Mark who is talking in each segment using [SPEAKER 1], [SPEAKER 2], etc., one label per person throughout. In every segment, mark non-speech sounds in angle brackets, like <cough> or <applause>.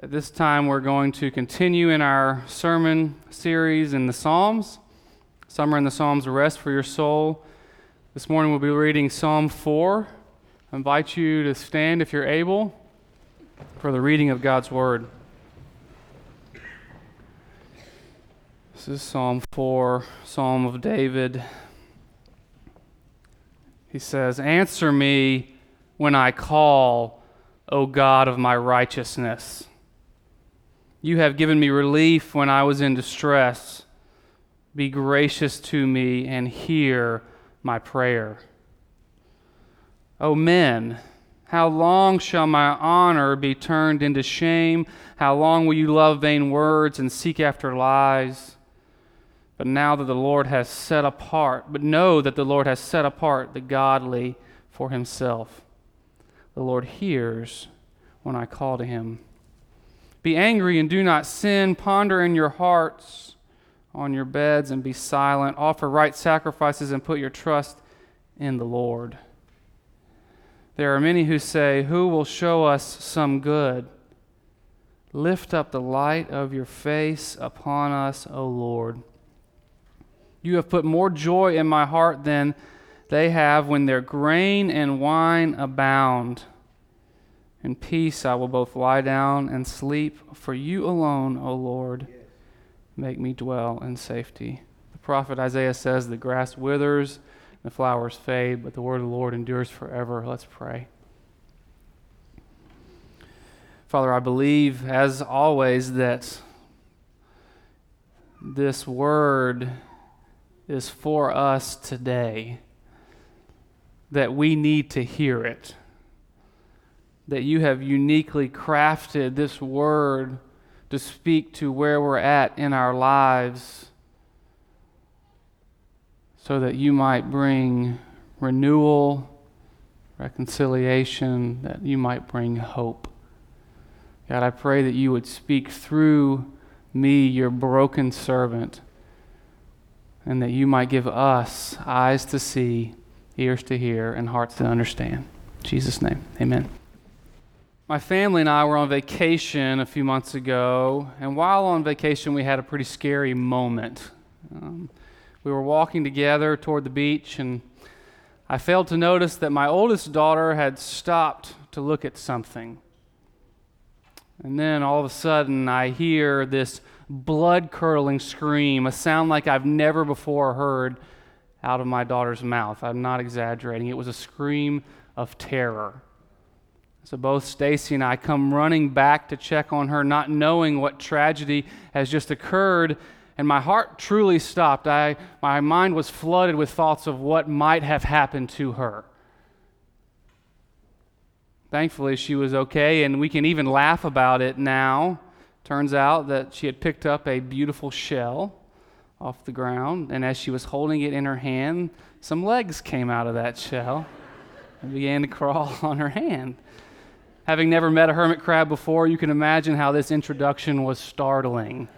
[SPEAKER 1] At this time, we're going to continue in our sermon series in the Psalms. Summer in the Psalms, rest for your soul. This morning, we'll be reading Psalm 4. I invite you to stand if you're able for the reading of God's Word. This is Psalm 4, Psalm of David. He says, Answer me when I call, O God of my righteousness. You have given me relief when I was in distress. Be gracious to me and hear my prayer. O men, how long shall my honor be turned into shame? How long will you love vain words and seek after lies? But now that the Lord has set apart, but know that the Lord has set apart the godly for himself. The Lord hears when I call to him. Be angry and do not sin. Ponder in your hearts on your beds and be silent. Offer right sacrifices and put your trust in the Lord. There are many who say, Who will show us some good? Lift up the light of your face upon us, O Lord. You have put more joy in my heart than they have when their grain and wine abound. In peace I will both lie down and sleep, for you alone, O Lord, make me dwell in safety. The prophet Isaiah says, The grass withers, the flowers fade, but the word of the Lord endures forever. Let's pray. Father, I believe, as always, that this word is for us today, that we need to hear it that you have uniquely crafted this word to speak to where we're at in our lives so that you might bring renewal, reconciliation, that you might bring hope. God, I pray that you would speak through me, your broken servant, and that you might give us eyes to see, ears to hear, and hearts to understand. In Jesus' name, amen. My family and I were on vacation a few months ago, and while on vacation, we had a pretty scary moment. Um, we were walking together toward the beach, and I failed to notice that my oldest daughter had stopped to look at something. And then all of a sudden, I hear this blood curdling scream, a sound like I've never before heard out of my daughter's mouth. I'm not exaggerating. It was a scream of terror. So both Stacy and I come running back to check on her, not knowing what tragedy has just occurred. And my heart truly stopped. I, my mind was flooded with thoughts of what might have happened to her. Thankfully, she was okay, and we can even laugh about it now. Turns out that she had picked up a beautiful shell off the ground, and as she was holding it in her hand, some legs came out of that shell and began to crawl <laughs> on her hand. Having never met a hermit crab before, you can imagine how this introduction was startling.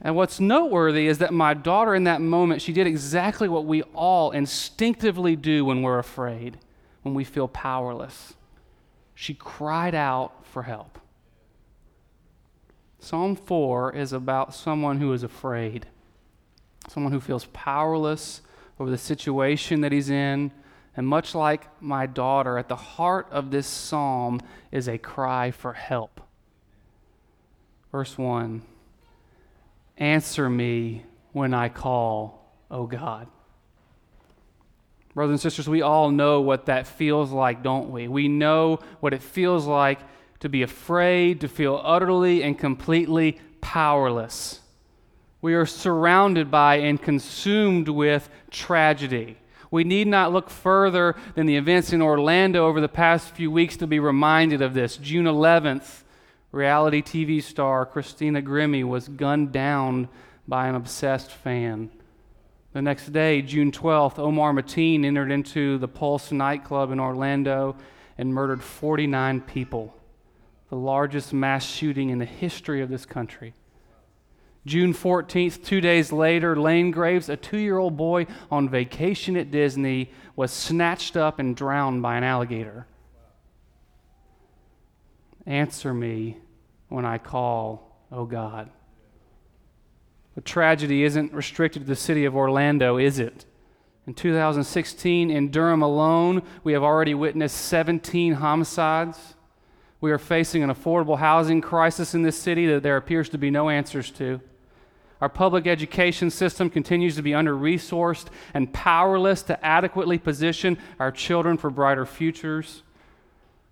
[SPEAKER 1] And what's noteworthy is that my daughter, in that moment, she did exactly what we all instinctively do when we're afraid, when we feel powerless. She cried out for help. Psalm 4 is about someone who is afraid, someone who feels powerless over the situation that he's in, and much like my daughter, at the heart of this psalm is a cry for help. Verse 1 Answer me when I call, O God. Brothers and sisters, we all know what that feels like, don't we? We know what it feels like to be afraid, to feel utterly and completely powerless. We are surrounded by and consumed with tragedy. We need not look further than the events in Orlando over the past few weeks to be reminded of this. June 11th, reality TV star Christina Grimmie was gunned down by an obsessed fan. The next day, June 12th, Omar Mateen entered into the Pulse nightclub in Orlando and murdered 49 people, the largest mass shooting in the history of this country. June 14th, two days later, Lane Graves, a two year old boy on vacation at Disney, was snatched up and drowned by an alligator. Answer me when I call, O God. The tragedy isn't restricted to the city of Orlando, is it? In 2016, in Durham alone, we have already witnessed 17 homicides. We are facing an affordable housing crisis in this city that there appears to be no answers to. Our public education system continues to be under resourced and powerless to adequately position our children for brighter futures.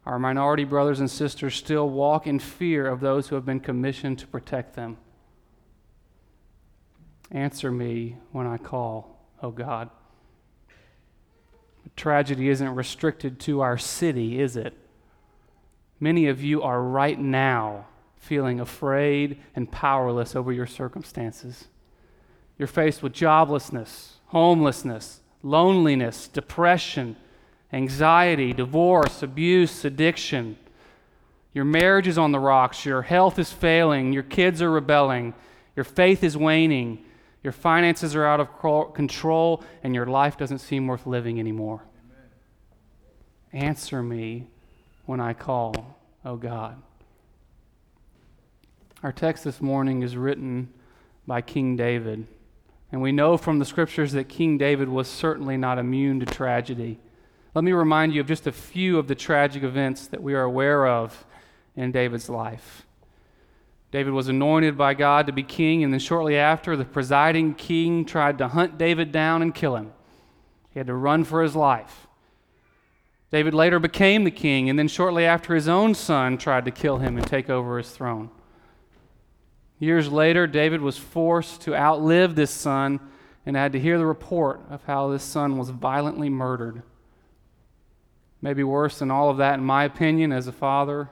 [SPEAKER 1] Our minority brothers and sisters still walk in fear of those who have been commissioned to protect them. Answer me when I call, O oh God. Tragedy isn't restricted to our city, is it? Many of you are right now feeling afraid and powerless over your circumstances. You're faced with joblessness, homelessness, loneliness, depression, anxiety, divorce, abuse, addiction. Your marriage is on the rocks, your health is failing, your kids are rebelling, your faith is waning, your finances are out of control, and your life doesn't seem worth living anymore. Amen. Answer me when I call, O God. Our text this morning is written by King David. And we know from the scriptures that King David was certainly not immune to tragedy. Let me remind you of just a few of the tragic events that we are aware of in David's life. David was anointed by God to be king, and then shortly after, the presiding king tried to hunt David down and kill him. He had to run for his life. David later became the king, and then shortly after, his own son tried to kill him and take over his throne. Years later, David was forced to outlive this son and had to hear the report of how this son was violently murdered. Maybe worse than all of that, in my opinion, as a father,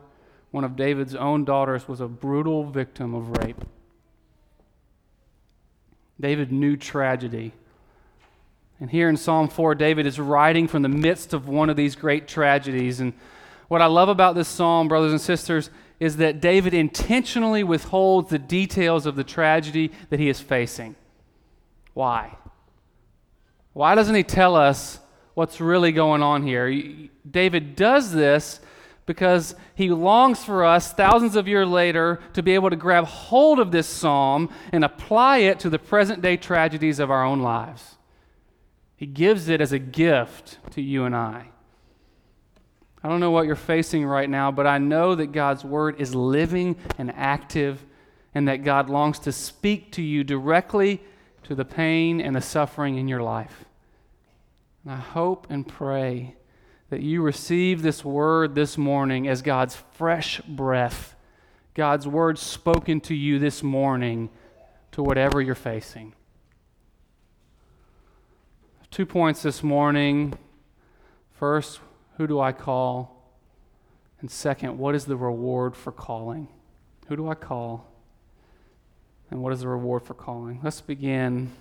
[SPEAKER 1] one of David's own daughters was a brutal victim of rape. David knew tragedy. And here in Psalm 4, David is writing from the midst of one of these great tragedies. And what I love about this psalm, brothers and sisters, is that David intentionally withholds the details of the tragedy that he is facing. Why? Why doesn't he tell us what's really going on here? David does this because he longs for us thousands of years later to be able to grab hold of this psalm and apply it to the present day tragedies of our own lives. He gives it as a gift to you and I. I don't know what you're facing right now, but I know that God's word is living and active, and that God longs to speak to you directly to the pain and the suffering in your life. And I hope and pray that you receive this word this morning as God's fresh breath, God's word spoken to you this morning to whatever you're facing. Two points this morning. First, who do I call? And second, what is the reward for calling? Who do I call? And what is the reward for calling? Let's begin.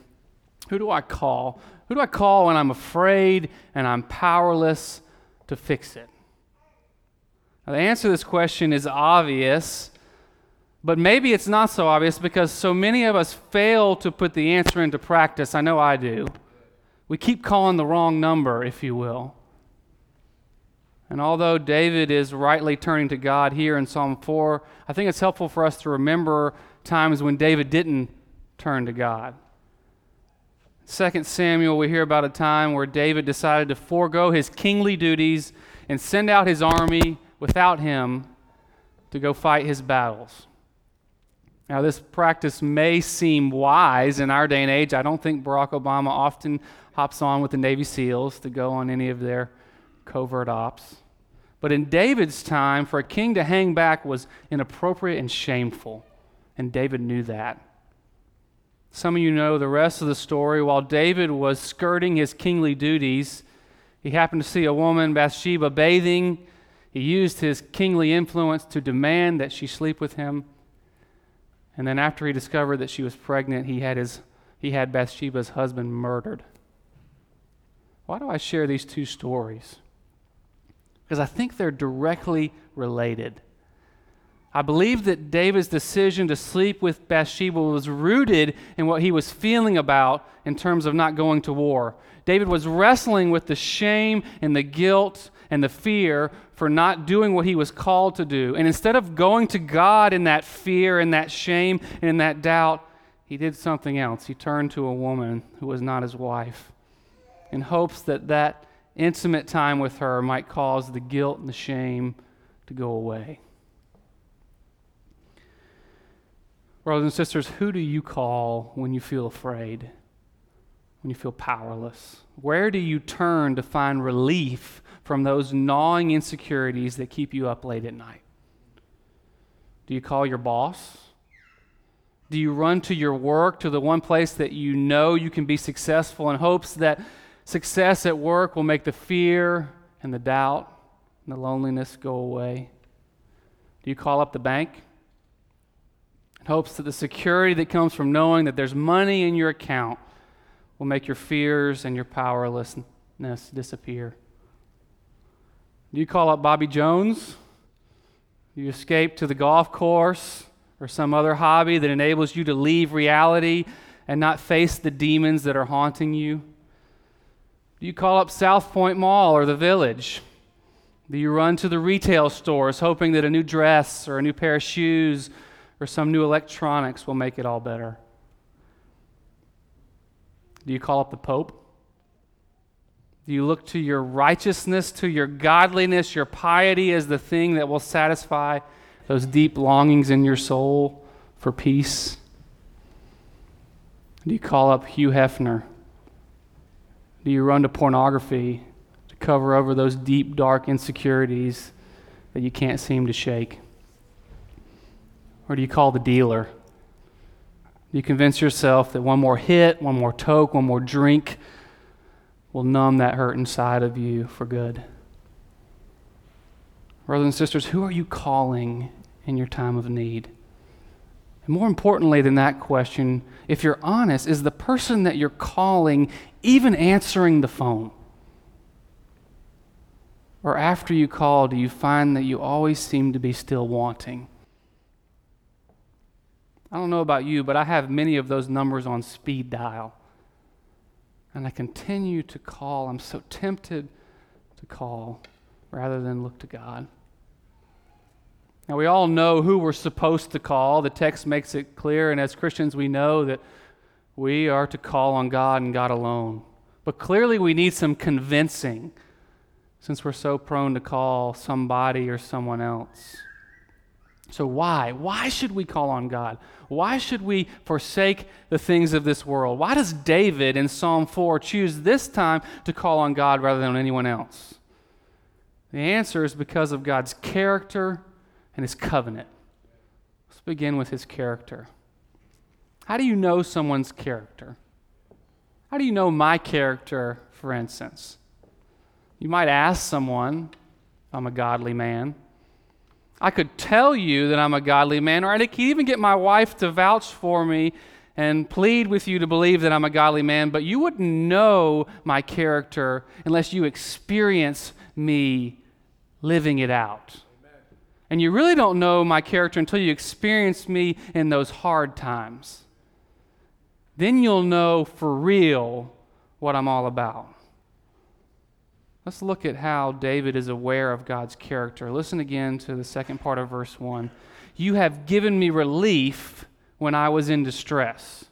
[SPEAKER 1] Who do I call? Who do I call when I'm afraid and I'm powerless to fix it? Now, the answer to this question is obvious, but maybe it's not so obvious because so many of us fail to put the answer into practice. I know I do. We keep calling the wrong number, if you will. And although David is rightly turning to God here in Psalm 4, I think it's helpful for us to remember times when David didn't turn to God. 2 Samuel, we hear about a time where David decided to forego his kingly duties and send out his army without him to go fight his battles. Now, this practice may seem wise in our day and age. I don't think Barack Obama often hops on with the Navy SEALs to go on any of their covert ops. But in David's time, for a king to hang back was inappropriate and shameful. And David knew that. Some of you know the rest of the story. While David was skirting his kingly duties, he happened to see a woman, Bathsheba, bathing. He used his kingly influence to demand that she sleep with him. And then, after he discovered that she was pregnant, he had, his, he had Bathsheba's husband murdered. Why do I share these two stories? Because I think they're directly related. I believe that David's decision to sleep with Bathsheba was rooted in what he was feeling about in terms of not going to war. David was wrestling with the shame and the guilt and the fear for not doing what he was called to do. And instead of going to God in that fear and that shame and in that doubt, he did something else. He turned to a woman who was not his wife in hopes that that intimate time with her might cause the guilt and the shame to go away. Brothers and sisters, who do you call when you feel afraid? When you feel powerless? Where do you turn to find relief from those gnawing insecurities that keep you up late at night? Do you call your boss? Do you run to your work, to the one place that you know you can be successful in hopes that success at work will make the fear and the doubt and the loneliness go away? Do you call up the bank in hopes that the security that comes from knowing that there's money in your account will make your fears and your powerlessness disappear? Do you call up Bobby Jones? Do you escape to the golf course or some other hobby that enables you to leave reality and not face the demons that are haunting you? Do you call up South Point Mall or the village? Do you run to the retail stores hoping that a new dress or a new pair of shoes or some new electronics will make it all better? Do you call up the Pope? Do you look to your righteousness, to your godliness, your piety as the thing that will satisfy those deep longings in your soul for peace? Do you call up Hugh Hefner? Do you run to pornography to cover over those deep, dark insecurities that you can't seem to shake? Or do you call the dealer? Do you convince yourself that one more hit, one more toke, one more drink will numb that hurt inside of you for good? Brothers and sisters, who are you calling in your time of need? And more importantly than that question, if you're honest, is the person that you're calling even answering the phone? Or after you call, do you find that you always seem to be still wanting? I don't know about you, but I have many of those numbers on speed dial. And I continue to call. I'm so tempted to call rather than look to God. Now, we all know who we're supposed to call. The text makes it clear, and as Christians, we know that we are to call on God and God alone. But clearly, we need some convincing since we're so prone to call somebody or someone else. So, why? Why should we call on God? Why should we forsake the things of this world? Why does David in Psalm 4 choose this time to call on God rather than on anyone else? The answer is because of God's character and his covenant. Let's begin with his character. How do you know someone's character? How do you know my character, for instance? You might ask someone, I'm a godly man. I could tell you that I'm a godly man, or I could even get my wife to vouch for me and plead with you to believe that I'm a godly man, but you wouldn't know my character unless you experience me living it out. And you really don't know my character until you experience me in those hard times. Then you'll know for real what I'm all about. Let's look at how David is aware of God's character. Listen again to the second part of verse 1. You have given me relief when I was in distress.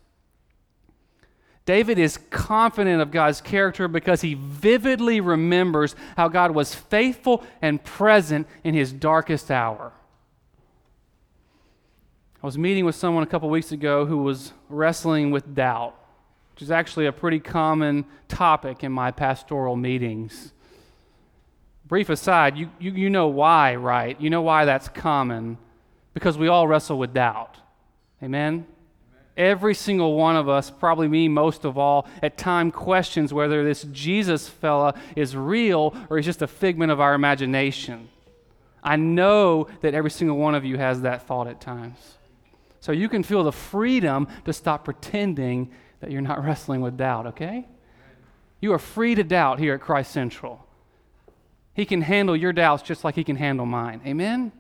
[SPEAKER 1] David is confident of God's character because he vividly remembers how God was faithful and present in his darkest hour. I was meeting with someone a couple weeks ago who was wrestling with doubt, which is actually a pretty common topic in my pastoral meetings. Brief aside, you, you, you know why, right? You know why that's common. Because we all wrestle with doubt. Amen? Every single one of us, probably me most of all, at time questions whether this Jesus fella is real or he's just a figment of our imagination. I know that every single one of you has that thought at times. So you can feel the freedom to stop pretending that you're not <laughs> wrestling with doubt, okay? You are free to doubt here at Christ Central. He can handle your doubts just like he can handle mine. Amen?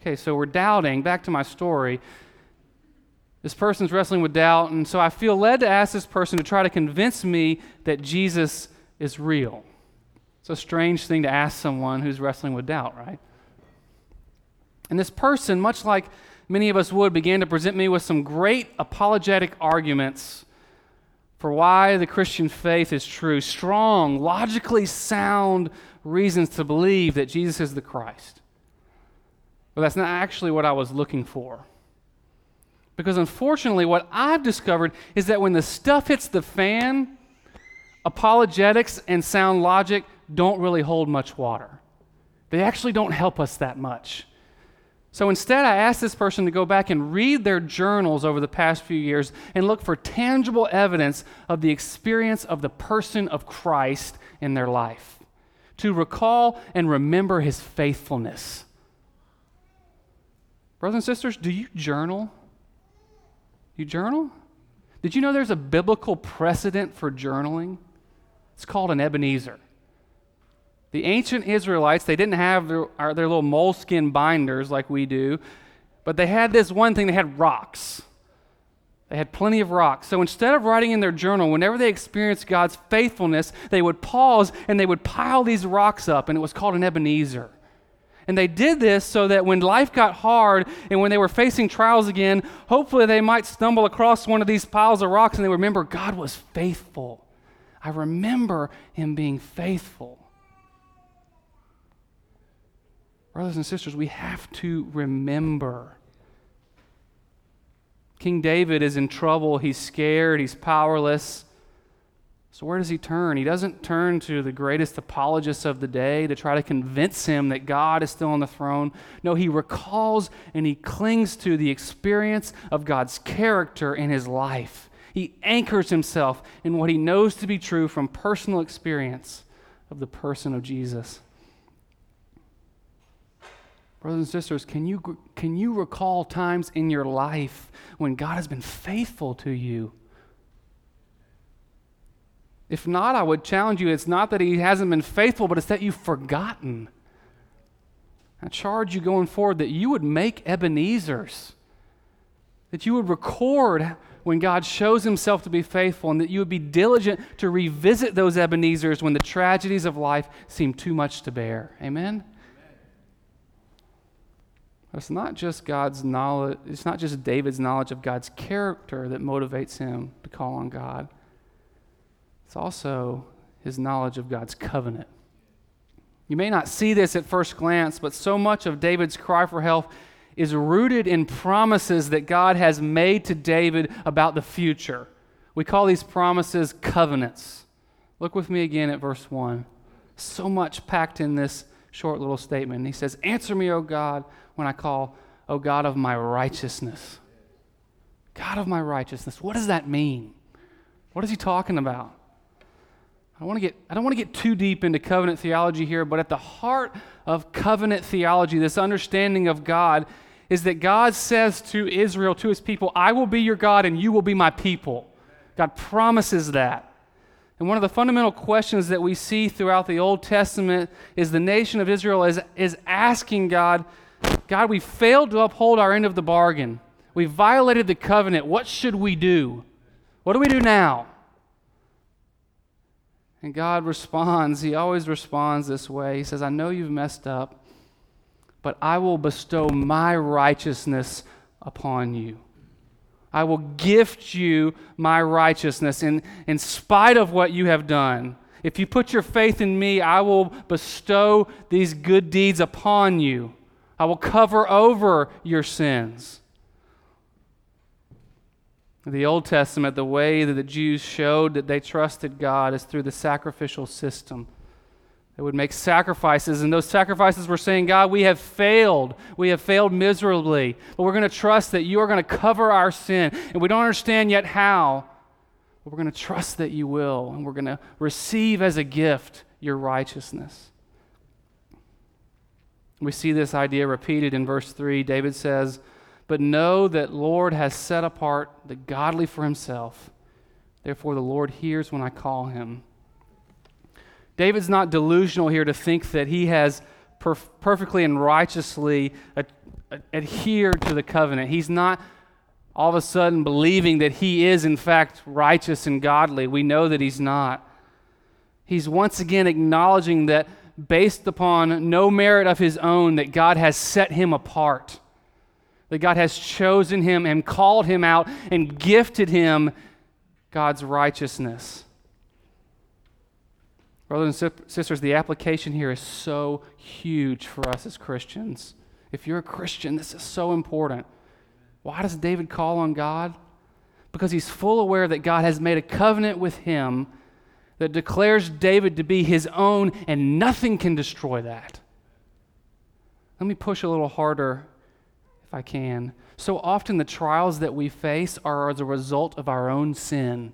[SPEAKER 1] Okay, so we're doubting. Back to my story. This person's wrestling with doubt, and so I feel led to ask this person to try to convince me that Jesus is real. It's a strange thing to ask someone who's wrestling with doubt, right? And this person, much like many of us would, began to present me with some great apologetic arguments for why the Christian faith is true, strong, logically sound reasons to believe that Jesus is the Christ. But that's not actually what I was looking for. Because unfortunately, what I've discovered is that when the stuff hits the fan, apologetics and sound logic don't really hold much water. They actually don't help us that much. So instead, I asked this person to go back and read their journals over the past few years and look for tangible evidence of the experience of the person of Christ in their life, to recall and remember his faithfulness. Brothers and sisters, do you journal? You journal? Did you know there's a biblical precedent for journaling? It's called an Ebenezer. The ancient Israelites, they didn't have their, their little moleskin binders like we do, but they had this one thing they had rocks. They had plenty of rocks. So instead of writing in their journal, whenever they experienced God's faithfulness, they would pause and they would pile these rocks up, and it was called an Ebenezer. And they did this so that when life got hard and when they were facing trials again, hopefully they might stumble across one of these piles of rocks and they remember God was faithful. I remember him being faithful. Brothers and sisters, we have to remember. King David is in trouble. He's scared. He's powerless. So, where does he turn? He doesn't turn to the greatest apologists of the day to try to convince him that God is still on the throne. No, he recalls and he clings to the experience of God's character in his life. He anchors himself in what he knows to be true from personal experience of the person of Jesus. Brothers and sisters, can you, can you recall times in your life when God has been faithful to you? If not, I would challenge you it's not that He hasn't been faithful, but it's that you've forgotten. I charge you going forward that you would make Ebenezers, that you would record when God shows Himself to be faithful, and that you would be diligent to revisit those Ebenezers when the tragedies of life seem too much to bear. Amen? It's not just God's knowledge, it's not just David's knowledge of God's character that motivates him to call on God. It's also his knowledge of God's covenant. You may not see this at first glance, but so much of David's cry for help is rooted in promises that God has made to David about the future. We call these promises covenants. Look with me again at verse 1. So much packed in this short little statement. He says, Answer me, O God, when I call, O God of my righteousness. God of my righteousness. What does that mean? What is he talking about? I want to get, I don't want to get too deep into covenant theology here, but at the heart of covenant theology, this understanding of God, is that God says to Israel, to his people, I will be your God and you will be my people. God promises that. And one of the fundamental questions that we see throughout the Old Testament is the nation of Israel is, is asking God, God, we failed to uphold our end of the bargain. We violated the covenant. What should we do? What do we do now? And God responds. He always responds this way. He says, I know you've messed up, but I will bestow my righteousness upon you. I will gift you my righteousness in, in spite of what you have done. If you put your faith in me, I will bestow these good deeds upon you. I will cover over your sins. The Old Testament, the way that the Jews showed that they trusted God is through the sacrificial system. They would make sacrifices, and those sacrifices were saying, God, we have failed. We have failed miserably, but we're going to trust that you are going to cover our sin. And we don't understand yet how, but we're going to trust that you will, and we're going to receive as a gift your righteousness. We see this idea repeated in verse 3. David says, But know that Lord has set apart the godly for himself. Therefore, the Lord hears when I call him. David's not delusional here to think that he has perf- perfectly and righteously ad- ad- adhered to the covenant. He's not all of a sudden believing that he is, in fact, righteous and godly. We know that he's not. He's once again acknowledging that based upon no merit of his own, that God has set him apart, that God has chosen him and called him out and gifted him God's righteousness. Brothers and sisters, the application here is so huge for us as Christians. If you're a Christian, this is so important. Why does David call on God? Because he's full aware that God has made a covenant with him that declares David to be his own, and nothing can destroy that. Let me push a little harder if I can. So often the trials that we face are as a result of our own sin.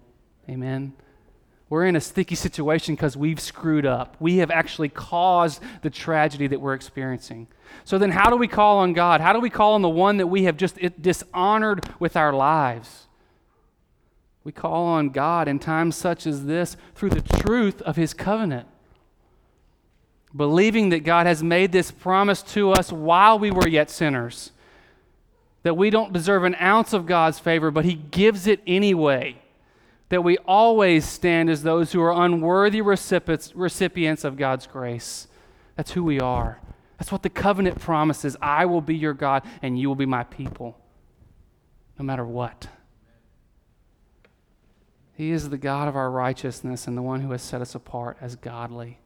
[SPEAKER 1] Amen. We're in a sticky situation because we've screwed up. We have actually caused the tragedy that we're experiencing. So then, how do we call on God? How do we call on the one that we have just dishonored with our lives? We call on God in times such as this through the truth of His covenant. Believing that God has made this promise to us while we were yet sinners, that we don't deserve an ounce of God's favor, but He gives it anyway that we always stand as those who are unworthy recipients of God's grace. That's who we are. That's what the covenant promises. I will be your God and you will be my people, no matter what. He is the God of our righteousness and the one who has set us apart as godly.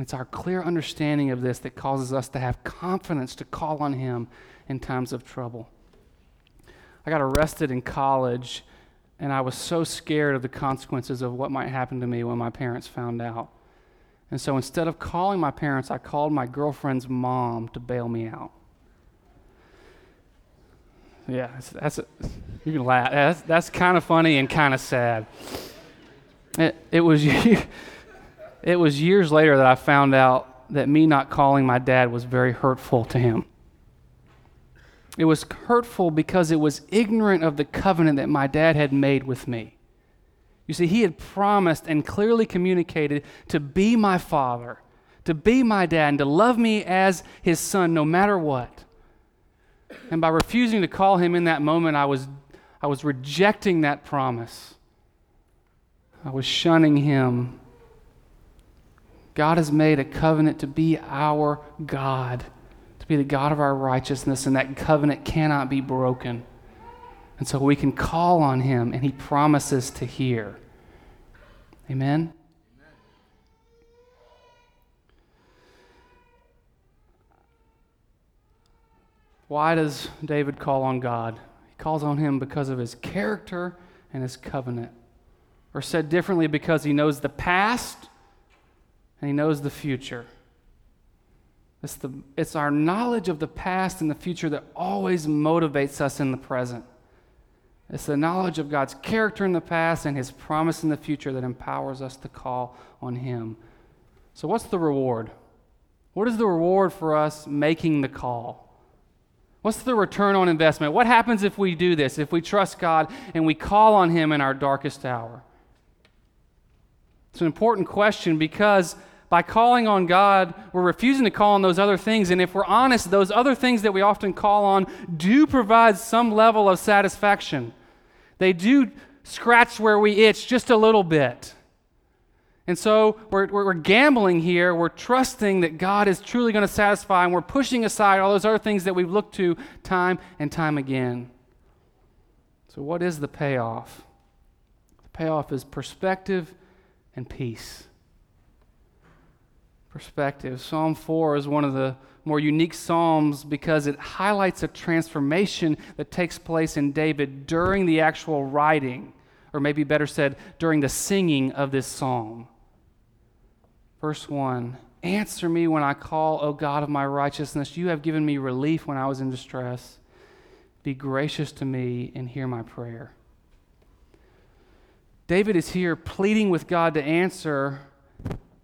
[SPEAKER 1] It's our clear understanding of this that causes us to have confidence to call on Him in times of trouble. I got arrested in college and I was so scared of the consequences of what might happen to me when my parents found out. And so instead of calling my parents, I called my girlfriend's mom to bail me out. Yeah, that's, that's a, you can laugh. That's, that's kind of funny and kind of sad. It, it, was, <laughs> it was years later that I found out that me not calling my dad was very hurtful to him. It was hurtful because it was ignorant of the covenant that my dad had made with me. You see, he had promised and clearly communicated to be my father, to be my dad, and to love me as his son no matter what. And by refusing to call him in that moment, I was, I was rejecting that promise. I was shunning him. God has made a covenant to be our God to be the God of our righteousness, and that covenant cannot be broken. And so we can call on him, and he promises to hear. Amen? Why does David call on God? He calls on him because of his character and his covenant. Or said differently, because he knows the past and he knows the future. It's, the, it's our knowledge of the past and the future that always motivates us in the present. It's the knowledge of God's character in the past and his promise in the future that empowers us to call on him. So, what's the reward? What is the reward for us making the call? What's the return on investment? What happens if we do this, if we trust God and we call on him in our darkest hour? It's an important question because by calling on God, we're refusing to call on those other things. And if we're honest, those other things that we often call on do provide some level of satisfaction. They do scratch where we itch just a little bit. And so we're, we're gambling here. We're trusting that God is truly going to satisfy, and we're pushing aside all those other things that we've looked to time and time again. So, what is the payoff? The payoff is perspective and peace perspective. Psalm 4 is one of the more unique Psalms because it highlights a transformation that takes place in David during the actual writing, or maybe better said, during the singing of this psalm. Verse 1 Answer me when I call, O God of my righteousness. You have given me relief when I was in distress. Be gracious to me and hear my prayer. David is here pleading with God to answer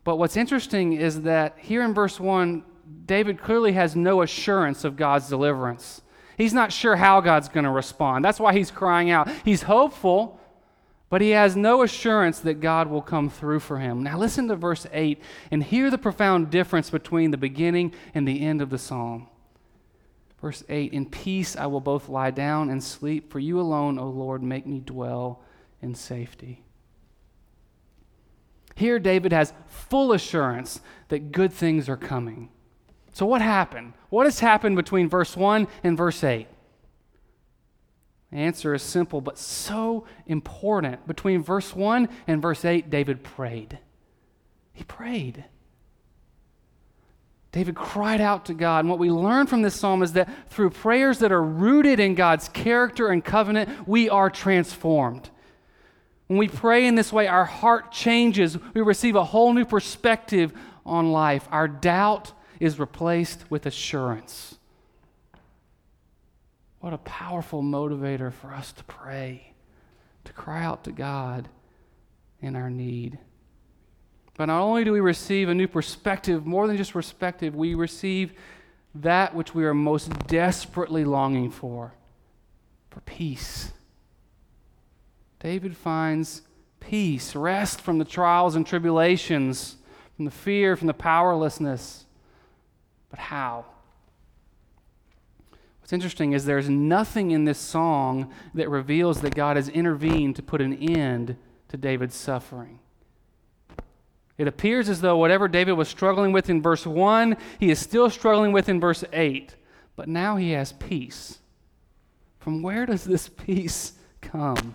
[SPEAKER 1] but what's interesting is that here in verse 1, David clearly has no assurance of God's deliverance. He's not sure how God's going to respond. That's why he's crying out. He's hopeful, but he has no assurance that God will come through for him. Now, listen to verse 8 and hear the profound difference between the beginning and the end of the psalm. Verse 8 In peace I will both lie down and sleep, for you alone, O Lord, make me dwell in safety. Here, David has full assurance that good things are coming. So, what happened? What has happened between verse 1 and verse 8? The answer is simple, but so important. Between verse 1 and verse 8, David prayed. He prayed. David cried out to God. And what we learn from this psalm is that through prayers that are rooted in God's character and covenant, we are transformed. When we pray in this way, our heart changes. We receive a whole new perspective on life. Our doubt is replaced with assurance. What a powerful motivator for us to pray, to cry out to God in our need. But not only do we receive a new perspective, more than just perspective, we receive that which we are most desperately longing for for peace. David finds peace, rest from the trials and tribulations, from the fear, from the powerlessness. But how? What's interesting is there's nothing in this song that reveals that God has intervened to put an end to David's suffering. It appears as though whatever David was struggling with in verse 1, he is still struggling with in verse 8. But now he has peace. From where does this <laughs> peace come?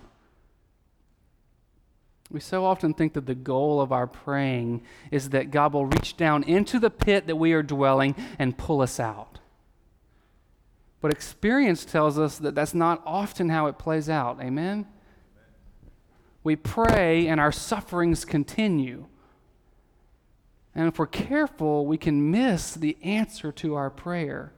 [SPEAKER 1] We so often think that the goal of our praying is that God will reach down into the pit that we are dwelling and pull us out. But experience tells us that that's not often how it plays out. Amen? We pray and our sufferings continue. And if we're careful, we can miss the answer to our prayer.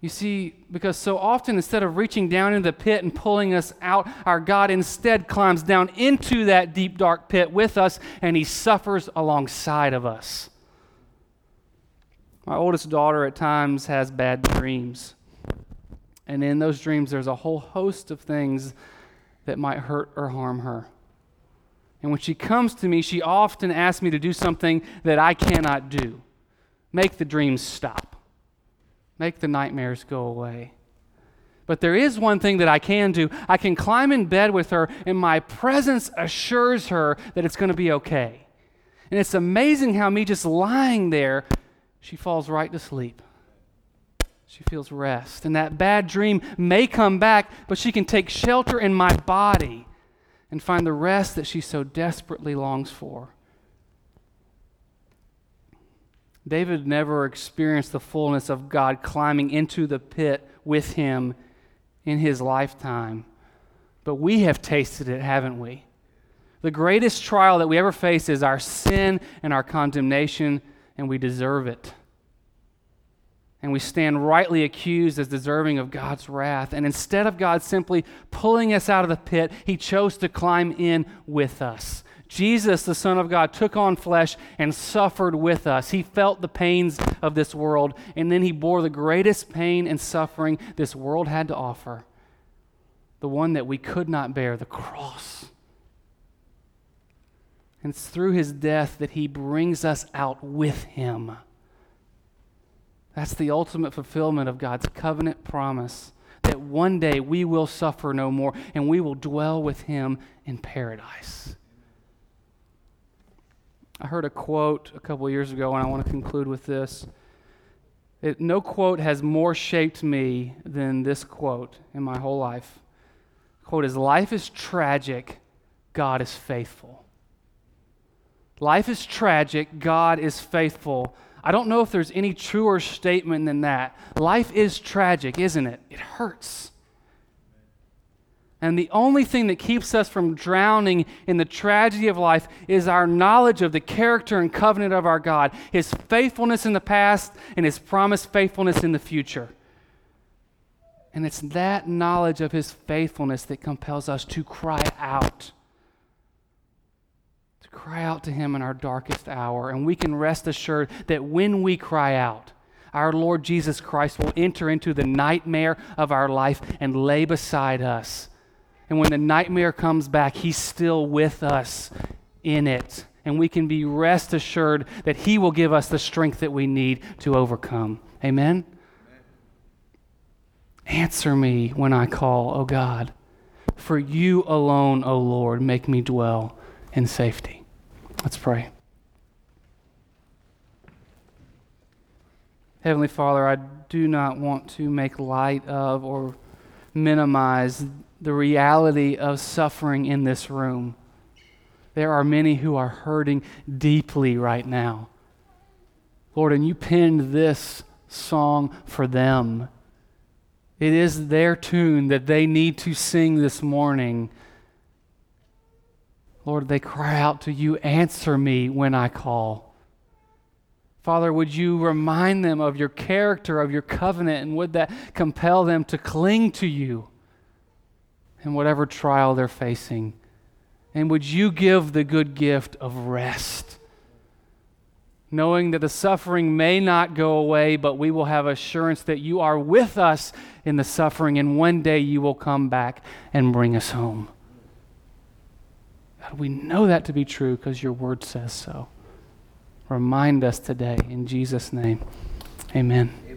[SPEAKER 1] You see, because so often instead of reaching down into the pit and pulling us out, our God instead climbs down into that deep, dark pit with us and he suffers alongside of us. My oldest daughter at times has bad dreams. And in those dreams, there's a whole host of things that might hurt or harm her. And when she comes to me, she often asks me to do something that I cannot do make the dreams stop, make the nightmares go away. But there is one thing that I can do. I can climb in bed with her, and my presence assures her that it's going to be okay. And it's amazing how me just lying there, she falls right to sleep. She feels rest. And that bad dream may come back, but she can take shelter in my body and find the rest that she so desperately longs for. David never experienced the fullness of God climbing into the pit with him in his lifetime. But we have tasted it, haven't we? The greatest trial that we ever face is our sin and our condemnation, and we deserve it and we stand rightly accused as deserving of God's wrath. And instead of God simply pulling us out of the pit, He chose to climb in with us. Jesus, the Son of God, took on flesh and suffered with us. He felt the pains of this world, and then He bore the greatest pain and suffering this world had to offer the one that we could not bear, the cross. And it's through His death that He brings us out with Him. That's the ultimate fulfillment of God's covenant promise that one day we will suffer no more and we will dwell with Him in paradise. I heard a quote a couple years ago, and I want to conclude with this. It, no quote has more shaped me than this quote in my whole life. The quote is Life is tragic, God is faithful. Life is tragic, God is faithful. I don't know if there's any truer statement than that. Life is tragic, isn't it? It hurts. And the only thing that keeps us from drowning in the tragedy of life is our knowledge of the character and covenant of our God, His faithfulness in the past and His promised faithfulness in the future. And it's that knowledge of His faithfulness that compels us to cry out To cry out to Him in our darkest hour, and we can rest assured that when we cry out, our Lord Jesus Christ will enter into the nightmare of our life and lay beside us. And when the nightmare comes back, He's still with us in it. And we can be rest assured that He will give us the strength that we need to overcome. Amen? Amen. Answer me when I call, O God. For you alone, O Lord, make me dwell in safety. Let's pray. Heavenly Father, I do not want to make light of or minimize the reality of suffering in this room. There are many who are hurting deeply right now. Lord, and you penned this song for them. It is their tune that they need to sing this morning. Lord, they cry out to you, answer me when I call. Father, would you remind them of your character, of your covenant, and would that compel them to cling to you in whatever trial they're facing? And would you give the good gift of rest? Knowing that the suffering may not go away, but we will have assurance that you are with us in the suffering, and one day you will come back and bring us home. God, we know that to be true because your word says so. Remind us today. In Jesus' name, amen.